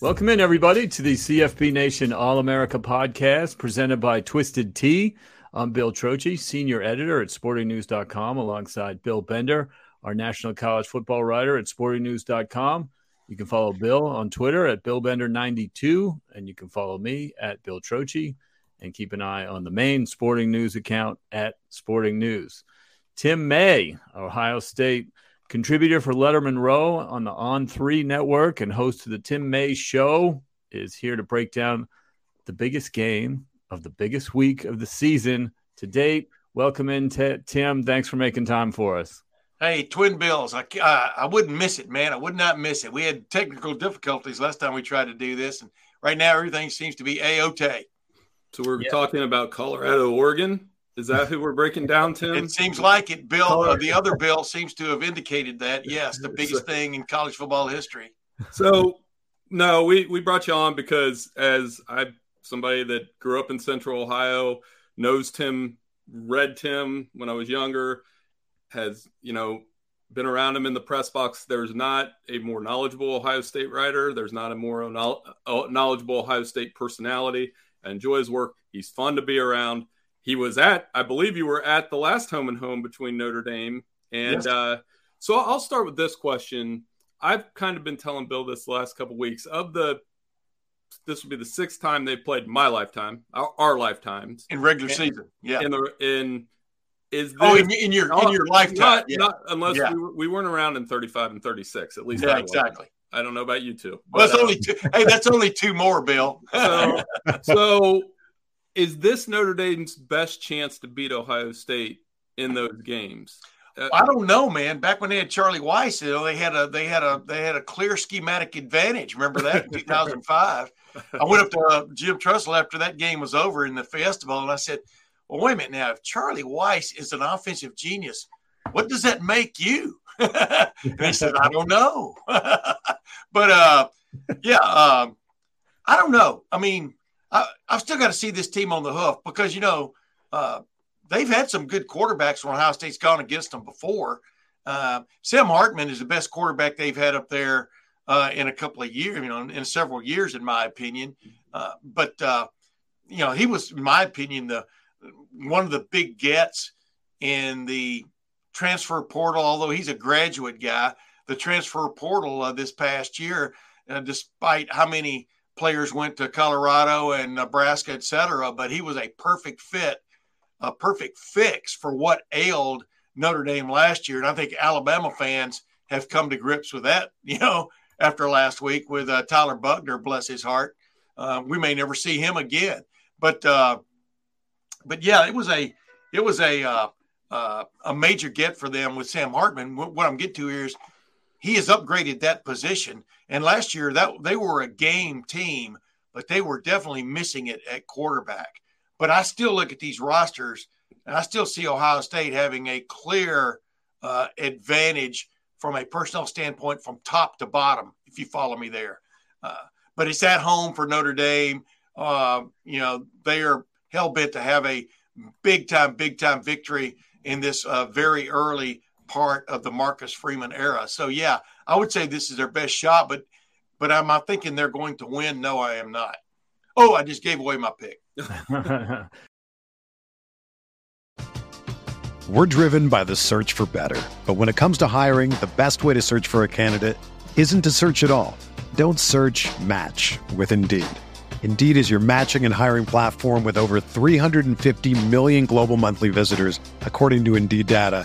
Welcome in, everybody, to the CFB Nation All America podcast presented by Twisted Tea. I'm Bill Trocchi, senior editor at sportingnews.com, alongside Bill Bender, our national college football writer at sportingnews.com. You can follow Bill on Twitter at BillBender92, and you can follow me at Bill Trocchi, and keep an eye on the main Sporting News account at Sporting News. Tim May, Ohio State contributor for Letterman Row on the On Three network and host of the Tim May Show, is here to break down the biggest game of the biggest week of the season to date. Welcome in, T- Tim. Thanks for making time for us. Hey, Twin Bills. I, uh, I wouldn't miss it, man. I would not miss it. We had technical difficulties last time we tried to do this, and right now everything seems to be a okay. So we're yeah. talking about Colorado, Oregon. Is that who we're breaking down, Tim? It seems like it. Bill, uh, the other Bill seems to have indicated that. Yes, the biggest so, thing in college football history. So, no, we we brought you on because as I somebody that grew up in Central Ohio knows Tim, read Tim when I was younger, has you know been around him in the press box. There's not a more knowledgeable Ohio State writer. There's not a more knowledgeable Ohio State personality. I enjoy his work. He's fun to be around he was at, I believe you were at the last home and home between Notre Dame. And yes. uh, so I'll start with this question. I've kind of been telling Bill this the last couple of weeks of the this will be the sixth time they've played my lifetime, our, our lifetimes in regular and, season. Yeah, in the in is this, oh in, in your in your lifetime, not, yeah. not unless yeah. we, we weren't around in thirty five and thirty six. At least yeah, exactly. I don't know about you two. Well, that's uh, only two. hey, that's only two more, Bill. so, so is this Notre Dame's best chance to beat Ohio State in those games? Uh, I don't know, man. Back when they had Charlie Weis, you know, they had a they had a they had a clear schematic advantage. Remember that in 2005? I went up to uh, Jim Tressel after that game was over in the festival, and I said, "Well, wait a minute now. If Charlie Weis is an offensive genius, what does that make you?" and he said, "I don't know." but uh, yeah, um, I don't know. I mean, I, have still got to see this team on the hoof because you know uh, they've had some good quarterbacks when Ohio State's gone against them before. Uh, Sam Hartman is the best quarterback they've had up there uh, in a couple of years, you know, in several years, in my opinion. Uh, but uh, you know, he was, in my opinion, the one of the big gets in the transfer portal. Although he's a graduate guy, the transfer portal uh, this past year, despite how many players went to Colorado and Nebraska, et cetera, but he was a perfect fit, a perfect fix for what ailed Notre Dame last year. And I think Alabama fans have come to grips with that, you know, after last week with uh, Tyler Buchner, bless his heart. Uh, we may never see him again, but uh, but yeah, it was a it was a uh, uh, a major get for them with Sam Hartman. What I'm getting to here is he has upgraded that position. And last year that they were a game team, but they were definitely missing it at quarterback. But I still look at these rosters and I still see Ohio State having a clear uh, advantage from a personnel standpoint from top to bottom, if you follow me there. Uh, but it's at home for Notre Dame. Uh, you know, they are hell bent to have a big time, big time victory in this uh, very early part of the Marcus Freeman era. So yeah, I would say this is their best shot, but but am I thinking they're going to win? No, I am not. Oh, I just gave away my pick. We're driven by the search for better. But when it comes to hiring, the best way to search for a candidate isn't to search at all. Don't search match with Indeed. Indeed is your matching and hiring platform with over 350 million global monthly visitors, according to Indeed data,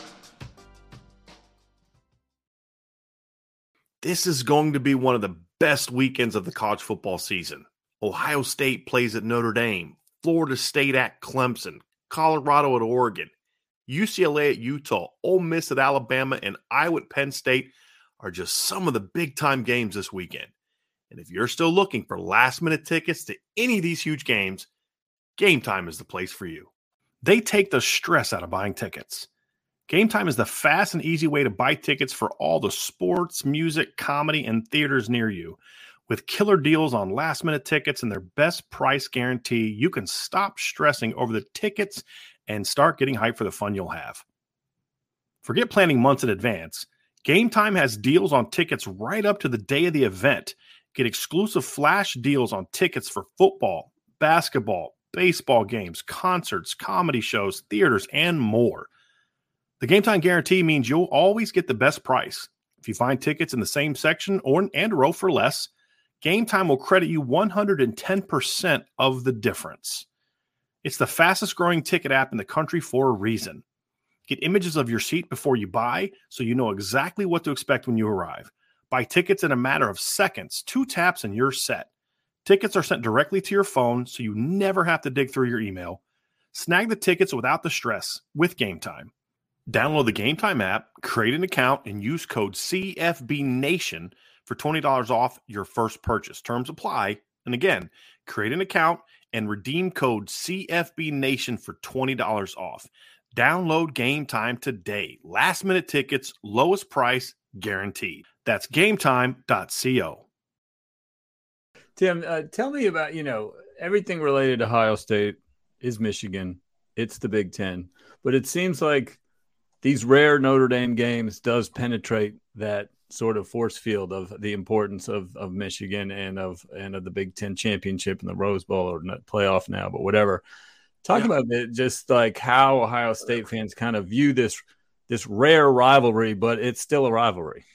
This is going to be one of the best weekends of the college football season. Ohio State plays at Notre Dame, Florida State at Clemson, Colorado at Oregon, UCLA at Utah, Ole Miss at Alabama, and Iowa at Penn State are just some of the big time games this weekend. And if you're still looking for last minute tickets to any of these huge games, Game Time is the place for you. They take the stress out of buying tickets. Game Time is the fast and easy way to buy tickets for all the sports, music, comedy, and theaters near you. With killer deals on last minute tickets and their best price guarantee, you can stop stressing over the tickets and start getting hyped for the fun you'll have. Forget planning months in advance. Game Time has deals on tickets right up to the day of the event. Get exclusive flash deals on tickets for football, basketball, baseball games, concerts, comedy shows, theaters, and more. The game time guarantee means you'll always get the best price. If you find tickets in the same section or and row for less, Game Time will credit you 110% of the difference. It's the fastest growing ticket app in the country for a reason. Get images of your seat before you buy so you know exactly what to expect when you arrive. Buy tickets in a matter of seconds, two taps, and you're set. Tickets are sent directly to your phone so you never have to dig through your email. Snag the tickets without the stress with Game Time. Download the Game Time app, create an account, and use code CFBNation for $20 off your first purchase. Terms apply. And again, create an account and redeem code CFBNation for $20 off. Download Game Time today. Last minute tickets, lowest price guaranteed. That's gametime.co. Tim, uh, tell me about, you know, everything related to Ohio State is Michigan. It's the Big Ten. But it seems like these rare Notre Dame games does penetrate that sort of force field of the importance of of Michigan and of and of the Big Ten championship and the Rose Bowl or playoff now, but whatever. Talk yeah. about it, just like how Ohio State fans kind of view this this rare rivalry, but it's still a rivalry.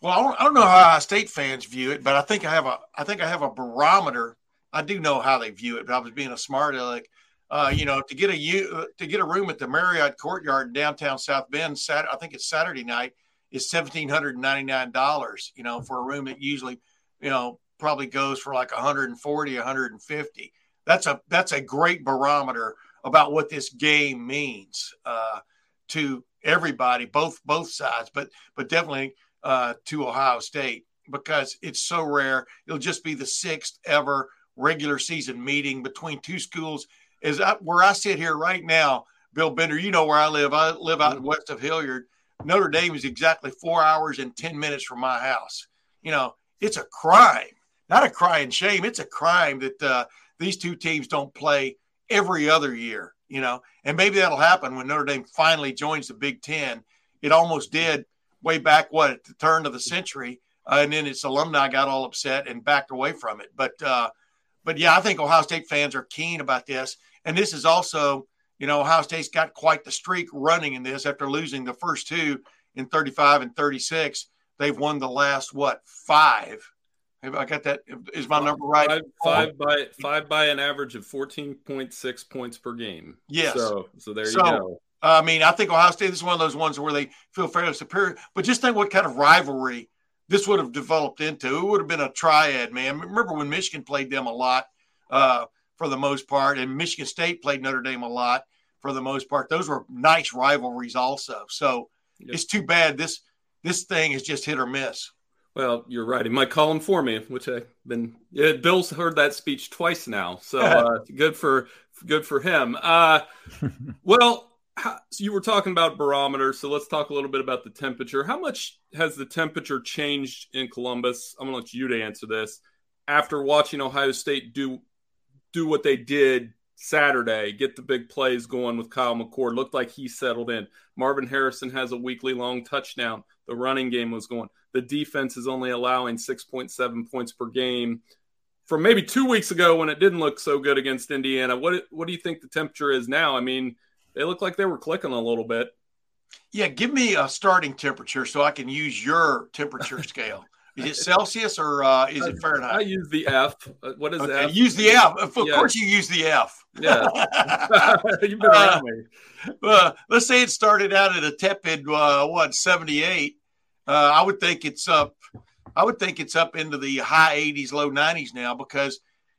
Well, I don't, I don't know how Ohio State fans view it, but I think I have a I think I have a barometer. I do know how they view it, but I was being a smart aleck uh, you know, to get a uh, to get a room at the Marriott Courtyard in downtown South Bend, Sat I think it's Saturday night, is seventeen hundred and ninety nine dollars. You know, for a room that usually, you know, probably goes for like 140, 150. That's a that's a great barometer about what this game means uh, to everybody, both both sides, but but definitely uh, to Ohio State because it's so rare. It'll just be the sixth ever regular season meeting between two schools is I, where I sit here right now, Bill Bender. You know where I live. I live out west of Hilliard. Notre Dame is exactly four hours and ten minutes from my house. You know, it's a crime, not a crying shame. It's a crime that uh, these two teams don't play every other year. You know, and maybe that'll happen when Notre Dame finally joins the Big Ten. It almost did way back what at the turn of the century, uh, and then its alumni got all upset and backed away from it. But uh, but yeah, I think Ohio State fans are keen about this. And this is also you know, Ohio State's got quite the streak running in this after losing the first two in 35 and 36. They've won the last, what, five? Have I got that? Is my number right? Five, five by five by an average of 14.6 points per game. Yes. So, so there So, you go. I mean, I think Ohio State is one of those ones where they feel fairly superior. But just think what kind of rivalry this would have developed into. It would have been a triad, man. Remember when Michigan played them a lot uh, for the most part, and Michigan State played Notre Dame a lot for the most part. Those were nice rivalries, also. So Yep. it's too bad this this thing is just hit or miss. Well, you're right. He might call him for me, which I've been. Yeah, Bill's heard that speech twice now, so uh, good for good for him. Uh, well, how, so you were talking about barometer, so let's talk a little bit about the temperature. How much has the temperature changed in Columbus? I'm gonna let you to answer this. After watching Ohio State do do what they did Saturday, get the big plays going with Kyle McCord, looked like he settled in. Marvin Harrison has a weekly long touchdown. The running game was going. The defense is only allowing 6.7 points per game. From maybe two weeks ago when it didn't look so good against Indiana, what what do you think the temperature is now? I mean, they look like they were clicking a little bit. Yeah, give me a starting temperature so I can use your temperature scale. Is it Celsius or uh, is it Fahrenheit? I use the F. Uh, What is Okay, F? use the F. Of Yeah. course, you use the F. Yeah. You've been around me. uh, let's say it started out at a tepid uh, what 78 uh, i would think it's up i would think it's up into the high 80s low 90s now because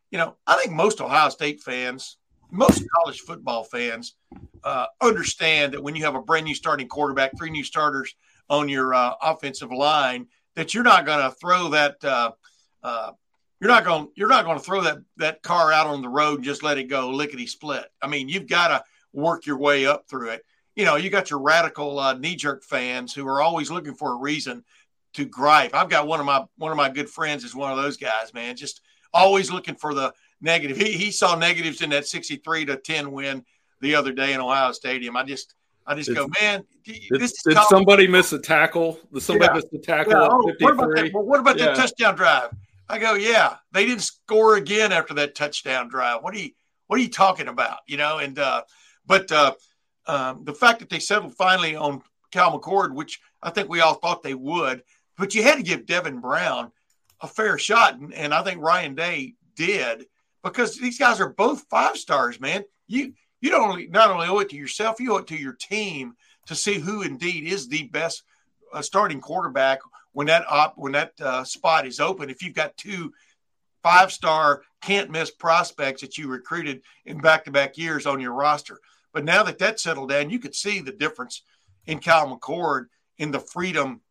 you know i think most ohio state fans most college football fans uh, understand that when you have a brand new starting quarterback three new starters on your uh, offensive line that you're not going to throw that uh, uh, you're not going you're not going to throw that that car out on the road and just let it go lickety split. I mean, you've got to work your way up through it. You know, you got your radical uh, knee jerk fans who are always looking for a reason to gripe. I've got one of my one of my good friends is one of those guys, man. Just always looking for the negative. He he saw negatives in that 63 to 10 win the other day in Ohio Stadium. I just I just Did- go, man, Did, this did somebody miss a tackle? Did somebody Yeah. miss a tackle yeah, oh, what about 53? that? Well, what about that touchdown drive? I go, yeah, they didn't score again after that touchdown drive. What are you What are you talking about? You know, and uh, but uh, um, the fact that they settled finally on Cal McCord, which I think we all thought they would, but you had to give Devin Brown a fair shot, and, and I think Ryan Day did because these guys are both five stars, man. You you don't only not only owe it to yourself, you owe it to your team to see who indeed is the best uh, starting quarterback when that op when that uh, spot is open. If you've got two five star can't miss prospects that you recruited in back to back years on your roster, but now that that's settled down, you could see the difference in Kyle McCord in the freedom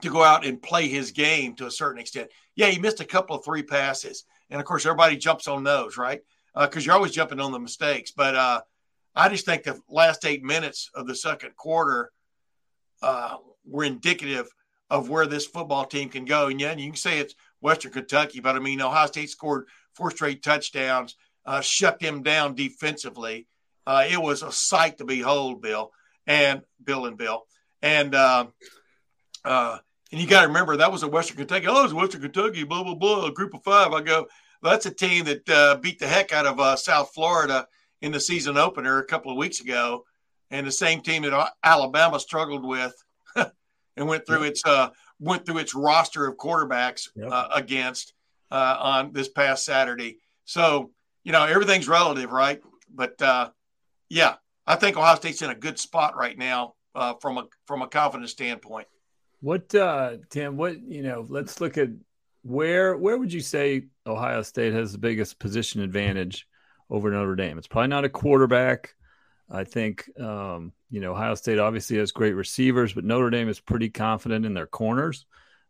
to go out and play his game to a certain extent. Yeah, he missed a couple of three passes, and of course everybody jumps on those, right? Because you're always jumping on the mistakes. But uh, I just think the last eight minutes of the second quarter uh, were indicative of where this football team can go. And yeah, you can say it's Western Kentucky, but I mean Ohio State scored four straight touchdowns, uh, shut them down defensively. Uh, it was a sight to behold, Bill and Bill and Bill. And uh, uh, and you got to remember that was a Western Kentucky. Oh, it's Western Kentucky, blah blah blah, a group of five. I go, that's a team that uh, beat the heck out of uh, South Florida in the season opener a couple of weeks ago, and the same team that Alabama struggled with and went through its uh, went through its roster of quarterbacks Yep. uh, against uh, on this past Saturday. So you know everything's relative, right? But uh, yeah, I think Ohio State's in a good spot right now uh, from a from a confidence standpoint. What uh Tim, what you know, let's look at where where would you say Ohio State has the biggest position advantage over Notre Dame? It's probably not a quarterback. I think um, you know, Ohio State obviously has great receivers, but Notre Dame is pretty confident in their corners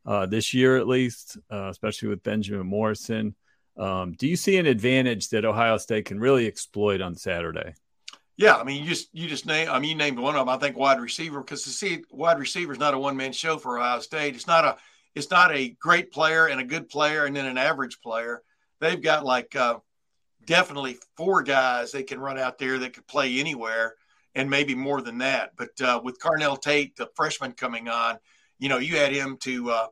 uh, this year, at least, uh, especially with Benjamin Morrison. Um, do you see an advantage that Ohio State can really exploit on Saturday? Yeah, I mean, you just you just name. I mean, you named one of them. I think wide receiver because to see wide receiver is not a one man show for Ohio State. It's not a it's not a great player and a good player and then an average player. They've got like uh, definitely four guys they can run out there that could play anywhere and maybe more than that. But uh, with Carnell Tate, the freshman coming on, you know, you add him to uh,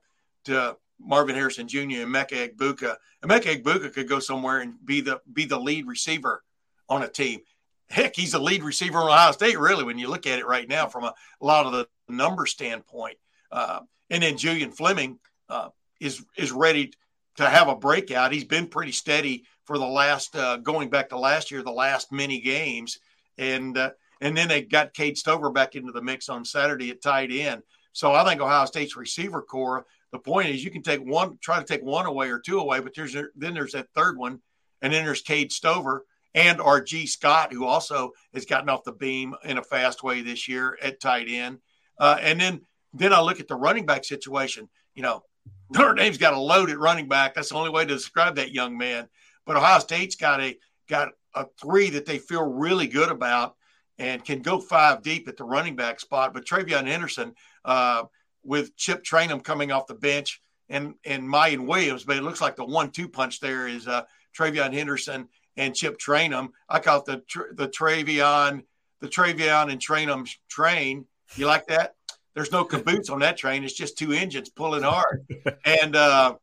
to Marvin Harrison Jr. and Mecca Egbuka. And Mecca Egbuka could go somewhere and be the be the lead receiver on a team heck, he's a lead receiver on Ohio State, really, when you look at it right now from a, a lot of the number standpoint. Uh, and then Julian Fleming uh, is is ready to have a breakout. He's been pretty steady for the last uh, going back to last year, the last many games, and uh, and then they got Cade Stover back into the mix on Saturday at tight end. So I think Ohio State's receiver core. The point is, you can take one, try to take one away or two away, but there's then there's that third one, and then there's Cade Stover and R.G. Scott, who also has gotten off the beam in a fast way this year at tight end. Uh, and then then I look at the running back situation. You know, Notre Dame's got a load at running back. That's the only way to describe that young man. But Ohio State's got a got a three that they feel really good about and can go five deep at the running back spot. But TreVeyon Henderson, uh, with Chip Trayanum coming off the bench and and Miyan Williams, but it looks like the one-two punch there is uh, TreVeyon Henderson and Chip Trayanum. I call it the the TreVeyon the TreVeyon and Trayanum train. You like that? There's no caboose on that train. It's just two engines pulling hard. And uh,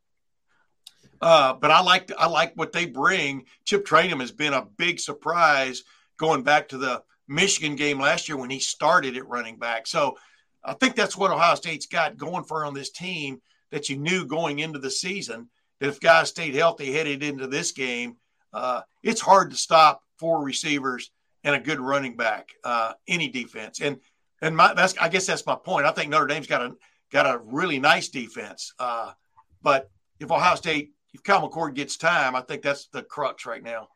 uh, but I like I like what they bring. Chip Trayanum has been a big surprise going back to the Michigan game last year when he started at running back. So I think that's what Ohio State's got going for on this team that you knew going into the season that if guys stayed healthy headed into this game, uh, it's hard to stop four receivers and a good running back, uh, any defense. And and my that's I guess that's my point. I think Notre Dame's got a got a really nice defense. Uh, but if Ohio State, if Kyle McCord gets time, I think that's the crux right now.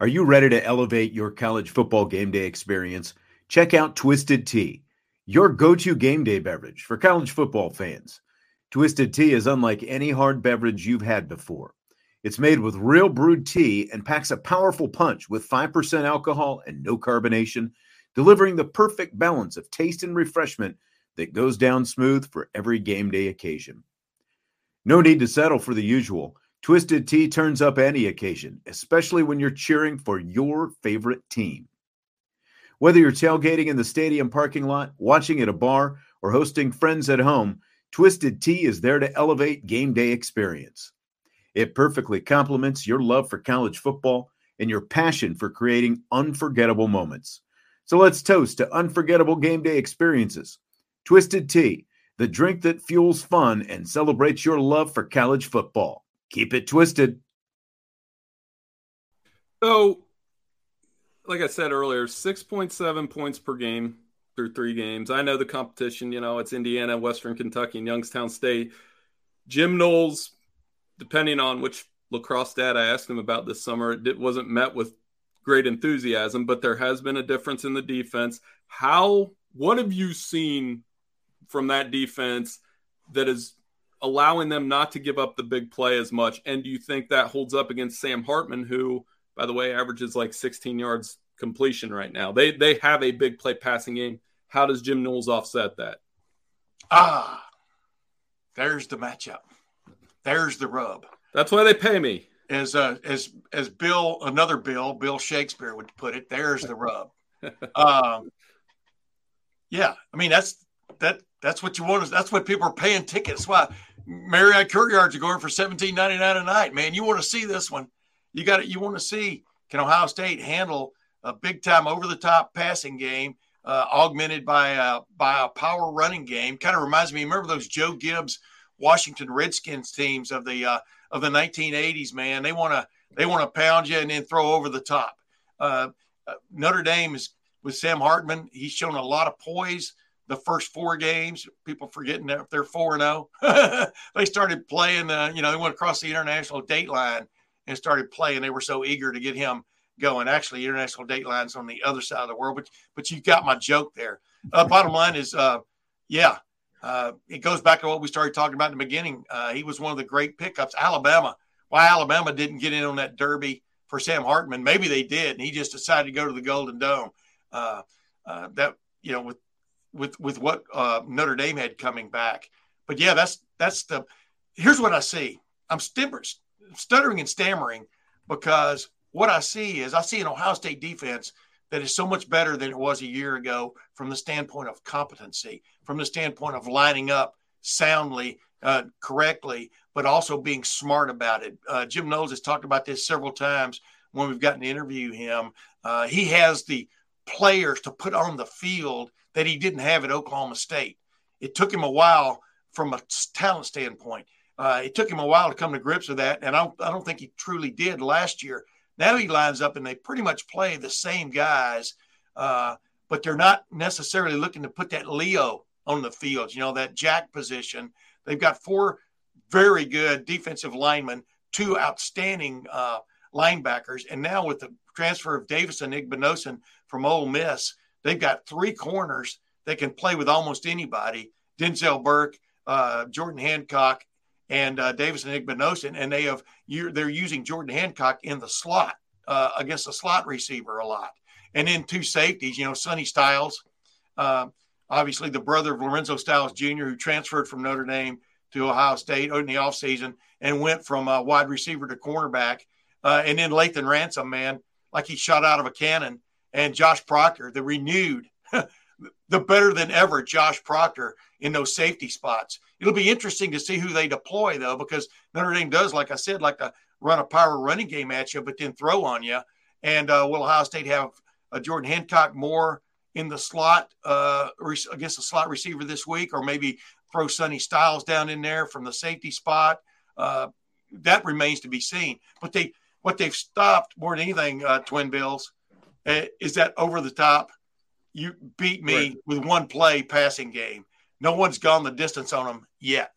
Are you ready to elevate your college football game day experience? Check out Twisted Tea, your go-to game day beverage for college football fans. Twisted Tea is unlike any hard beverage you've had before. It's made with real brewed tea and packs a powerful punch with 5% alcohol and no carbonation, delivering the perfect balance of taste and refreshment that goes down smooth for every game day occasion. No need to settle for the usual. Twisted Tea turns up any occasion, especially when you're cheering for your favorite team. Whether you're tailgating in the stadium parking lot, watching at a bar, or hosting friends at home, Twisted Tea is there to elevate game day experience. It perfectly complements your love for college football and your passion for creating unforgettable moments. So let's toast to unforgettable game day experiences. Twisted Tea, the drink that fuels fun and celebrates your love for college football. Keep it twisted. So, like I said earlier, 6.7 points per game through three games. I know the competition, you know, it's Indiana, Western Kentucky, and Youngstown State. Jim Knowles depending on which lacrosse dad I asked him about this summer, it wasn't met with great enthusiasm, but there has been a difference in the defense. How, what have you seen from that defense that is allowing them not to give up the big play as much? And do you think that holds up against Sam Hartman, who, by the way, averages like 16 yards completion right now? They they have a big play passing game. How does Jim Knowles offset that? Ah, there's the matchup. There's the rub. That's why they pay me. As uh, as as Bill, another Bill, Bill Shakespeare would put it. There's the rub. um, yeah, I mean that's that that's what you want. Is That's what people are paying tickets. Why Marriott Courtyards are going for seventeen ninety nine a night. Man, you want to see this one? You got it. You want to see can Ohio State handle a big time over the top passing game, uh, augmented by a, by a power running game? Kind of reminds me. Remember those Joe Gibbs Washington Redskins teams of the uh, of the 1980s. Man, they want to they want to pound you and then throw over the top. Uh, uh, Notre Dame is with Sam Hartman. He's shown a lot of poise. The first four games, people forgetting that they're four and zero. Oh. They started playing. Uh, you know, they went across the international date line and started playing. They were so eager to get him going. Actually, international date lines on the other side of the world, but but you got my joke there. Uh, bottom line is, uh, yeah, uh, it goes back to what we started talking about in the beginning. Uh, he was one of the great pickups. Alabama. Why Alabama didn't get in on that derby for Sam Hartman? Maybe they did, and he just decided to go to the Golden Dome. Uh, uh that you know, with with with what uh, Notre Dame had coming back. But yeah, that's that's the. Here's what I see. I'm stuttering and stammering because what I see is I see an Ohio State defense that is so much better than it was a year ago from the standpoint of competency, from the standpoint of lining up soundly, uh, correctly, but also being smart about it. Uh, Jim Knowles has talked about this several times when we've gotten to interview him. Uh, he has the players to put on the field that he didn't have at Oklahoma State. It took him a while from a talent standpoint. Uh, it took him a while to come to grips with that, and I don't, I don't think he truly did last year. Now he lines up and they pretty much play the same guys, uh, but they're not necessarily looking to put that Leo on the field, you know, that jack position. They've got four very good defensive linemen, two outstanding uh, linebackers, and now with the transfer of Davison Igbinosun from Ole Miss, they've got three corners that can play with almost anybody. Denzel Burke, uh, Jordan Hancock, and uh, and Igbinosun, and they have they're using Jordan Hancock in the slot uh, against the slot receiver a lot, and then two safeties. You know, Sonny Styles, uh, obviously the brother of Lorenzo Styles Jr., who transferred from Notre Dame to Ohio State in the offseason and went from uh, wide receiver to cornerback. Uh, and then Lathan Ransom, man, like he shot out of a cannon. And Josh Proctor, the renewed, the better than ever Josh Proctor in those safety spots. It'll be interesting to see who they deploy, though, because Notre Dame does, like I said, like to run a power running game at you, but then throw on you. And uh, will Ohio State have uh, Jordan Hancock more in the slot uh, against the slot receiver this week, or maybe throw Sonny Styles down in there from the safety spot. Uh, that remains to be seen. But they what they've stopped more than anything, uh, Twin Bills, uh, is that over the top. You beat me right. with one play passing game. No one's gone the distance on them yet.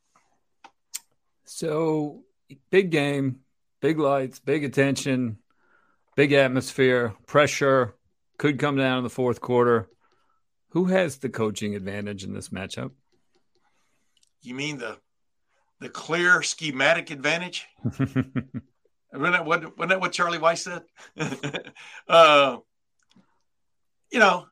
So big game, big lights, big attention, big atmosphere, pressure could come down in the fourth quarter. Who has the coaching advantage in this matchup? You mean the the clear schematic advantage? wasn't that what wasn't that what Charlie Weis said? uh, you know,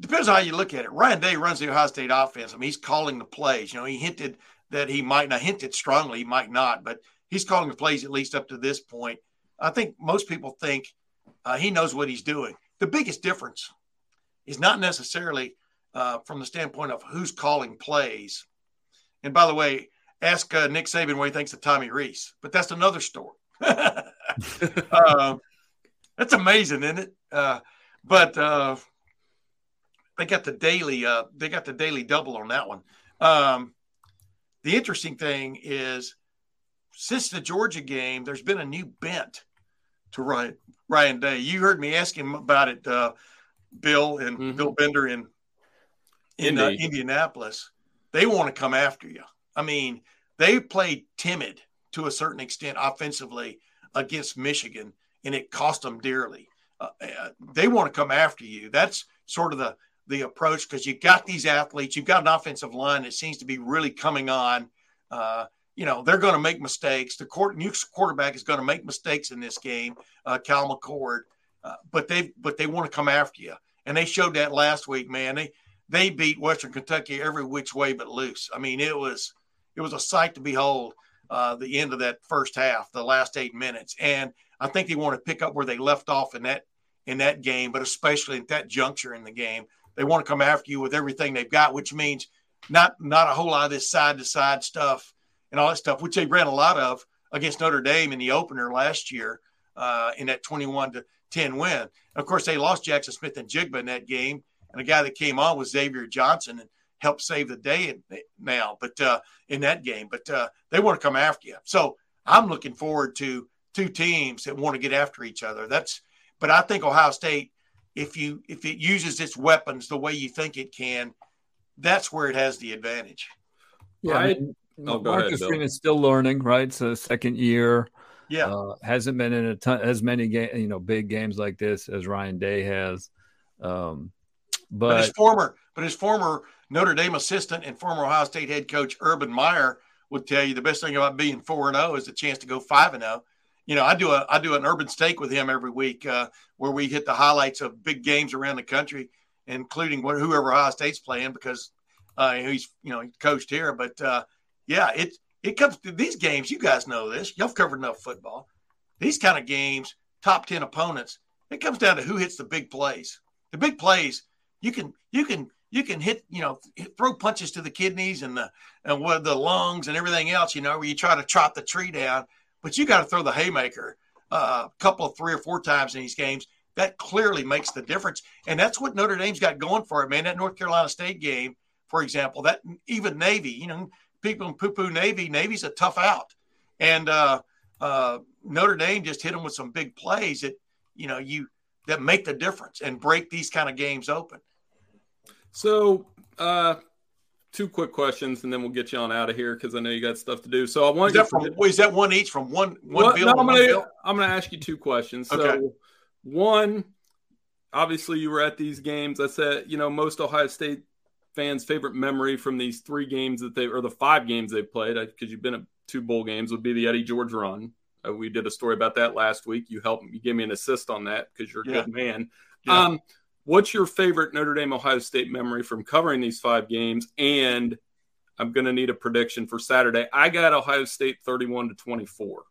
depends on how you look at it. Ryan Day runs the Ohio State offense. I mean, he's calling the plays. You know, he hinted that he might not hinted strongly, he might not, but he's calling the plays at least up to this point. I think most people think uh, he knows what he's doing. The biggest difference is not necessarily uh, from the standpoint of who's calling plays. And by the way, ask uh, Nick Saban what he thinks of Tommy Rees, but that's another story. uh, that's amazing, isn't it? Uh, but uh, they got the daily, uh, they got the daily double on that one. Um, the interesting thing is, since the Georgia game, there's been a new bent to Ryan Ryan Day. You heard me ask him about it, uh, Bill and mm-hmm. Bill Bender in in uh, Indianapolis. They want to come after you. I mean, they played timid to a certain extent offensively against Michigan, and it cost them dearly. Uh, uh they want to come after you. That's sort of the the approach because you've got these athletes, you've got an offensive line that seems to be really coming on. Uh, you know, they're going to make mistakes. The court, new quarterback is going to make mistakes in this game, uh, Cal McCord, uh, but they but they want to come after you, and they showed that last week, man. They they beat Western Kentucky every which way but loose. I mean, it was it was a sight to behold. Uh, the end of that first half, the last eight minutes, and I think they want to pick up where they left off in that in that game, but especially at that juncture in the game, they want to come after you with everything they've got, which means not not a whole lot of this side to side stuff and all that stuff, which they ran a lot of against Notre Dame in the opener last year uh, in that 21 to 10 win. Of course, they lost Jaxon Smith-Njigba in that game, and the guy that came on was Xavier Johnson and helped save the day now. But uh, in that game, but uh, they want to come after you. So I'm looking forward to two teams that want to get after each other. That's, but I think Ohio State, if you if it uses its weapons the way you think it can, that's where it has the advantage. Yeah, right? I mean, oh, Marcus Green is still learning, right? So second year. Yeah, uh, hasn't been in a ton as many game, you know, big games like this as Ryan Day has. Um, but, but his former, but his former Notre Dame assistant and former Ohio State head coach Urban Meyer would tell you the best thing about being four and zero oh is the chance to go five and zero. You know, I do a I do an urban steak with him every week uh, where we hit the highlights of big games around the country, including whoever Ohio State's playing because uh, he's you know he coached here. But uh, yeah, it it comes to these games. You guys know this. Y'all covered enough football. These kind of games, top ten opponents. It comes down to who hits the big plays. The big plays you can you can you can hit, you know, throw punches to the kidneys and the and what the lungs and everything else, you know, where you try to chop the tree down, but you got to throw the haymaker uh, a couple of three or four times in these games. That clearly makes the difference, and that's what Notre Dame's got going for it, man. That North Carolina State game, for example, that even Navy, you know, people in poo poo Navy. Navy's a tough out, and uh, uh, Notre Dame just hit them with some big plays that you know you that make the difference and break these kind of games open. So, uh, two quick questions, and then we'll get you on out of here because I know you got stuff to do. So, I want is that, from, is that one each from one one bill? No, I'm gonna I'm gonna ask you two questions. So, okay. one, obviously, you were at these games. I said, you know, most Ohio State fans' favorite memory from these three games that they or the five games they've played because you've been at two bowl games would be the Eddie George run. Uh, we did a story about that last week. You helped you gave me an assist on that because you're a yeah. good man. Yeah. Um, what's your favorite Notre Dame Ohio State memory from covering these five games? And I'm going to need a prediction for Saturday. I got Ohio State 31 to 24.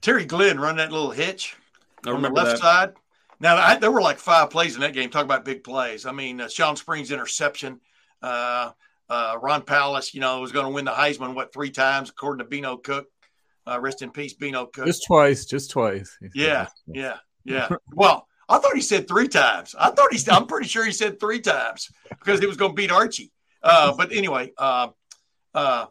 Terry Glenn run that little hitch I on the left that. side. Now I, there were like five plays in that game. Talk about big plays. I mean, uh, Shawn Springs interception. Uh, uh, Ron Powlus, you know, was going to win the Heisman what three times according to Beano Cook. Uh, rest in peace, Beano Cook. Just twice, just twice. Yeah, yeah, yeah. well, I thought he said three times. I thought he. I'm pretty sure he said three times because he was going to beat Archie. Uh, but anyway, uh, uh,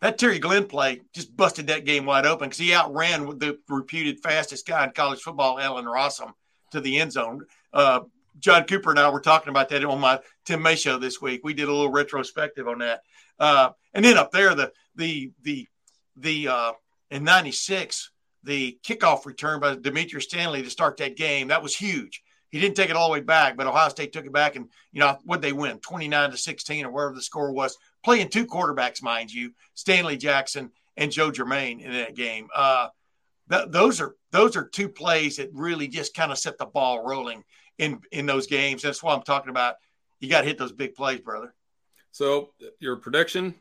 that Terry Glenn play just busted that game wide open because he outran the reputed fastest guy in college football, Allen Rossum, to the end zone. Uh, John Cooper and I were talking about that on my Tim May show this week. We did a little retrospective on that. Uh, and then up there, the the the the uh, in '96, the kickoff return by Dimitrious Stanley to start that game that was huge. He didn't take it all the way back, but Ohio State took it back, and you know what they win, 29 to 16 or wherever the score was. Playing two quarterbacks, mind you, Stanley Jackson and Joe Germaine in that game. Uh, th- those are those are two plays that really just kind of set the ball rolling in in those games. That's why I'm talking about. You got to hit those big plays, brother. So your prediction?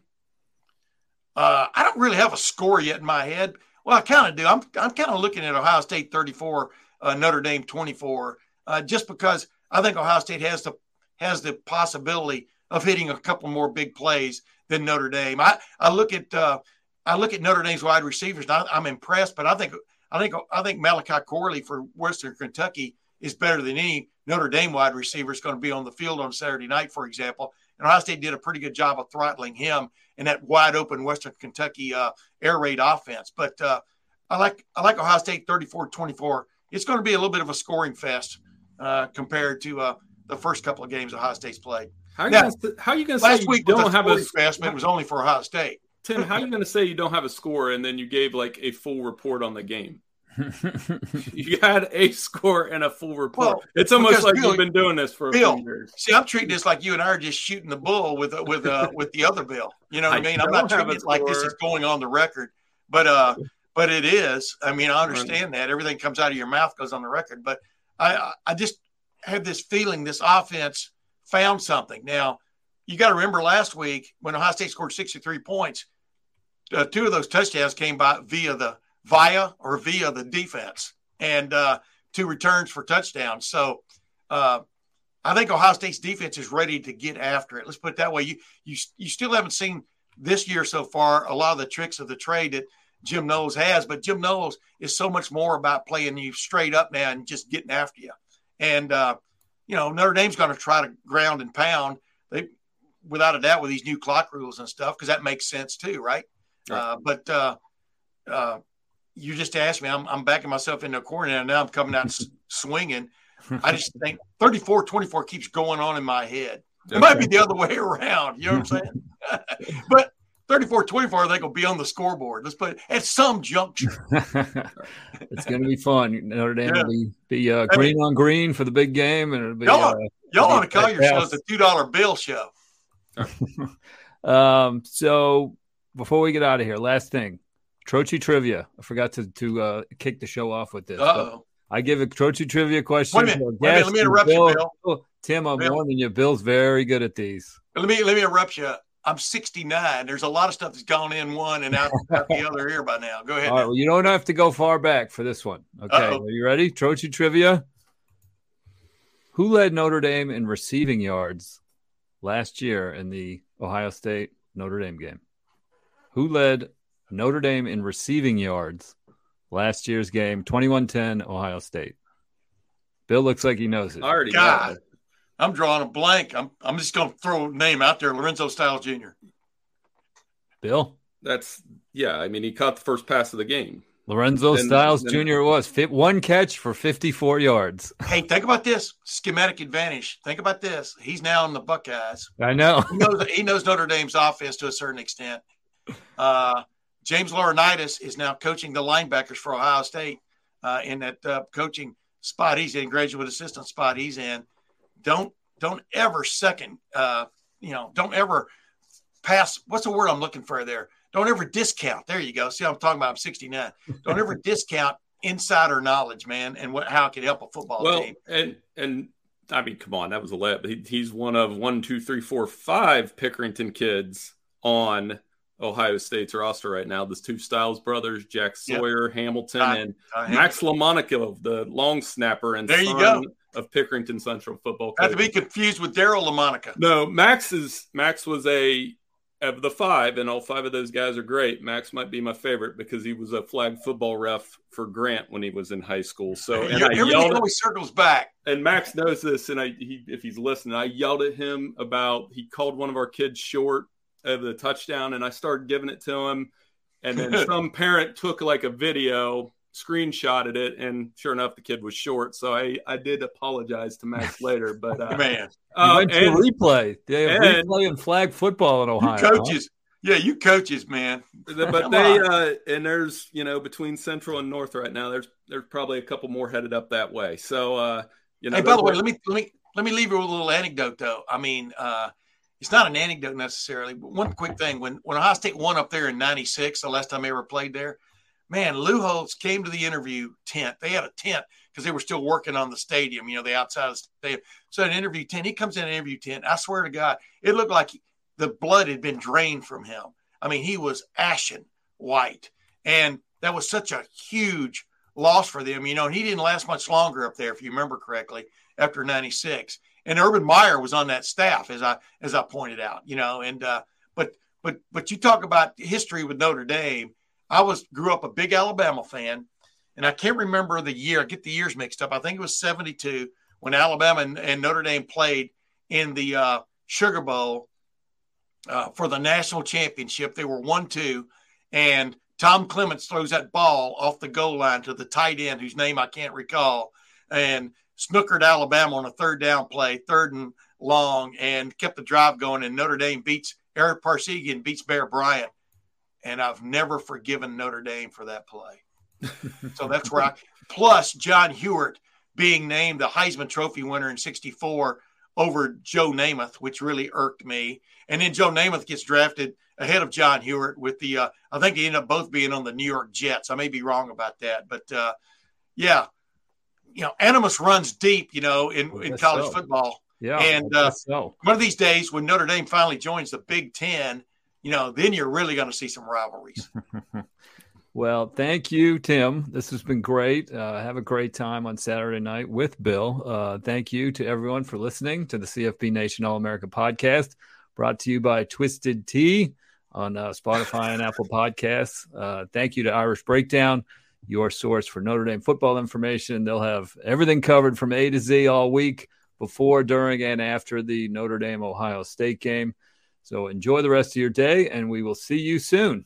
Uh, I don't really have a score yet in my head. Well, I kind of do. I'm I'm kind of looking at Ohio State 34, uh, Notre Dame 24, uh, just because I think Ohio State has the has the possibility of hitting a couple more big plays than Notre Dame. I I look at uh, I look at Notre Dame's wide receivers. I, I'm impressed, but I think I think I think Malachi Corley for Western Kentucky is better than any Notre Dame wide receiver is going to be on the field on Saturday night, for example. And Ohio State did a pretty good job of throttling him in that wide open Western Kentucky uh, air raid offense. But uh, I like I like Ohio State 34-24. It's going to be a little bit of a scoring fest uh, compared to uh, the first couple of games Ohio State's played. How are you now, gonna, how are you going to say last week you don't have a fest, but it was only for Ohio State. Tim, how are you going to say you don't have a score and then you gave like a full report on the game? you had a score and a full report. Well, it's almost like Bill, you've been doing this for a Bill, few years. See, I'm treating this like you and I are just shooting the bull with with uh, with the other Bill. You know what I, I mean? I'm not treating it like this is going on the record, but uh, but it is. I mean, I understand that everything comes out of your mouth goes on the record, but I I just have this feeling this offense found something. Now, you got to remember last week when Ohio State scored 63 points, uh, two of those touchdowns came by via the via or via the defense and uh, two returns for touchdowns. So uh, I think Ohio State's defense is ready to get after it. Let's put it that way. You you you still haven't seen this year so far a lot of the tricks of the trade that Jim Knowles has, but Jim Knowles is so much more about playing you straight up now and just getting after you. And uh, you know Notre Dame's going to try to ground and pound. They without a doubt with these new clock rules and stuff because that makes sense too, right? right. Uh, but uh, uh, you just asked me. I'm, I'm backing myself into a corner and now I'm coming out swinging. I just think 34 24 keeps going on in my head. It okay. might be the other way around. You know what I'm saying? but 34 24, I think will be on the scoreboard. Let's put it at some juncture. it's going to be fun. Notre Dame yeah. will be, be uh, green mean, on green for the big game. And it'll be, y'all, uh, y'all want to call yourselves the $2 bill show. um, so before we get out of here, last thing Trocchi trivia. I forgot to to uh, kick the show off with this. I give a Trocchi trivia question. Wait a minute. Wait a minute. Let me interrupt Bill. you, Bill. Tim, I'm Bill. warning you. Bill's very good at these. Let me let me interrupt you. I'm 69. There's a lot of stuff that's gone in one and out, out the other ear by now. Go ahead. All right. Well, you don't have to go far back for this one. Okay. Uh-oh. Are you ready? Trocchi trivia. Who led Notre Dame in receiving yards last year in the Ohio State Notre Dame game? Who led Notre Dame in receiving yards last year's game, 21 10, Ohio State? Bill looks like he knows it. I already God. got it. I'm drawing a blank. I'm I'm just going to throw a name out there. Lorenzo Styles Jr. Bill? That's yeah. I mean, he caught the first pass of the game. Lorenzo Then- Styles then- Jr. was fit one catch for 54 yards. Hey, think about this schematic advantage. Think about this. He's now in the Buckeyes. I know. He knows, he knows Notre Dame's offense to a certain extent. Uh, James Laurinaitis is now coaching the linebackers for Ohio State uh, in that uh, coaching spot he's in, graduate assistant spot he's in. Don't don't ever second, uh, you know, don't ever pass. What's the word I'm looking for there? Don't ever discount. There you go. See, I'm talking about. I'm 69. Don't ever discount insider knowledge, man, and what how it can help a football Well, team. and and I mean, come on, that was a lap. He, he's one of one, two, three, four, five Pickerington kids on Ohio State's roster right now. There's two Styles brothers, Jack Yep. Sawyer, Hamilton, Uh, and Uh, Max Lomonaco, the long snapper and There you son of Pickerington Central football. not to be confused with Daryle Lamonica. No, Max is Max was a of the five, and all five of those guys are great. Max might be my favorite because he was a flag football ref for Grant when he was in high school. So and I yelled always circles back. and Max knows this, and I he, if he's listening, I yelled at him about he called one of our kids short of the touchdown, and I started giving it to him, and then some parent took like a video, screenshotted it, and sure enough, the kid was short. So I I did apologize to Max later, but uh, Man, uh, went to and- replay. They have and- replay and flag football in Ohio. huh? coaches. Yeah, you coaches, man. but they uh and there's you know between central and north right now there's there's probably a couple more headed up that way so uh you know Hey, by the way, let me let me let me leave you with a little anecdote though. I mean, uh, it's not an anecdote necessarily, but one quick thing. When when Ohio State won up there in '96, the last time they ever played there, man, Lou Holtz came to the interview tent. They had a tent because they were still working on the stadium, you know, the outside of the stadium. So an interview tent, he comes in an interview tent. I swear to God, it looked like the blood had been drained from him. I mean, he was ashen white, and that was such a huge loss for them, you know. And he didn't last much longer up there, if you remember correctly, after '96. And Urban Meyer was on that staff, as I as I pointed out, you know. And uh, but but but you talk about history with Notre Dame. I was grew up a big Alabama fan, and I can't remember the year. I get the years mixed up. I think it was '72 when Alabama and, and Notre Dame played in the uh, Sugar Bowl uh, for the national championship. They were one two, and Tom Clements throws that ball off the goal line to the tight end, whose name I can't recall, and snookered Alabama on a third down play, third and long, and kept the drive going. And Notre Dame beats Ara Parseghian beats Bear Bryant, and I've never forgiven Notre Dame for that play. so that's where I. Plus, John Huarte being named the Heisman Trophy winner in '64 over Joe Namath, which really irked me. And then Joe Namath gets drafted ahead of John Huarte with the. Uh, I think they ended up both being on the New York Jets. I may be wrong about that, but uh, yeah, you know, animus runs deep. You know, in, in college so. football. Yeah. And, uh, so. One of these days, when Notre Dame finally joins the Big Ten, you know, then you're really going to see some rivalries. Well, thank you, Tim. This has been great. Uh, have a great time on Saturday night with Bill. Uh, thank you to everyone for listening to the CFB Nation All America podcast, brought to you by Twisted Tea on uh, Spotify and Apple Podcasts. Uh, thank you to Irish Breakdown, your source for Notre Dame football information. They'll have everything covered from A to Z all week before, during, and after the Notre Dame Ohio State game. So enjoy the rest of your day, and we will see you soon.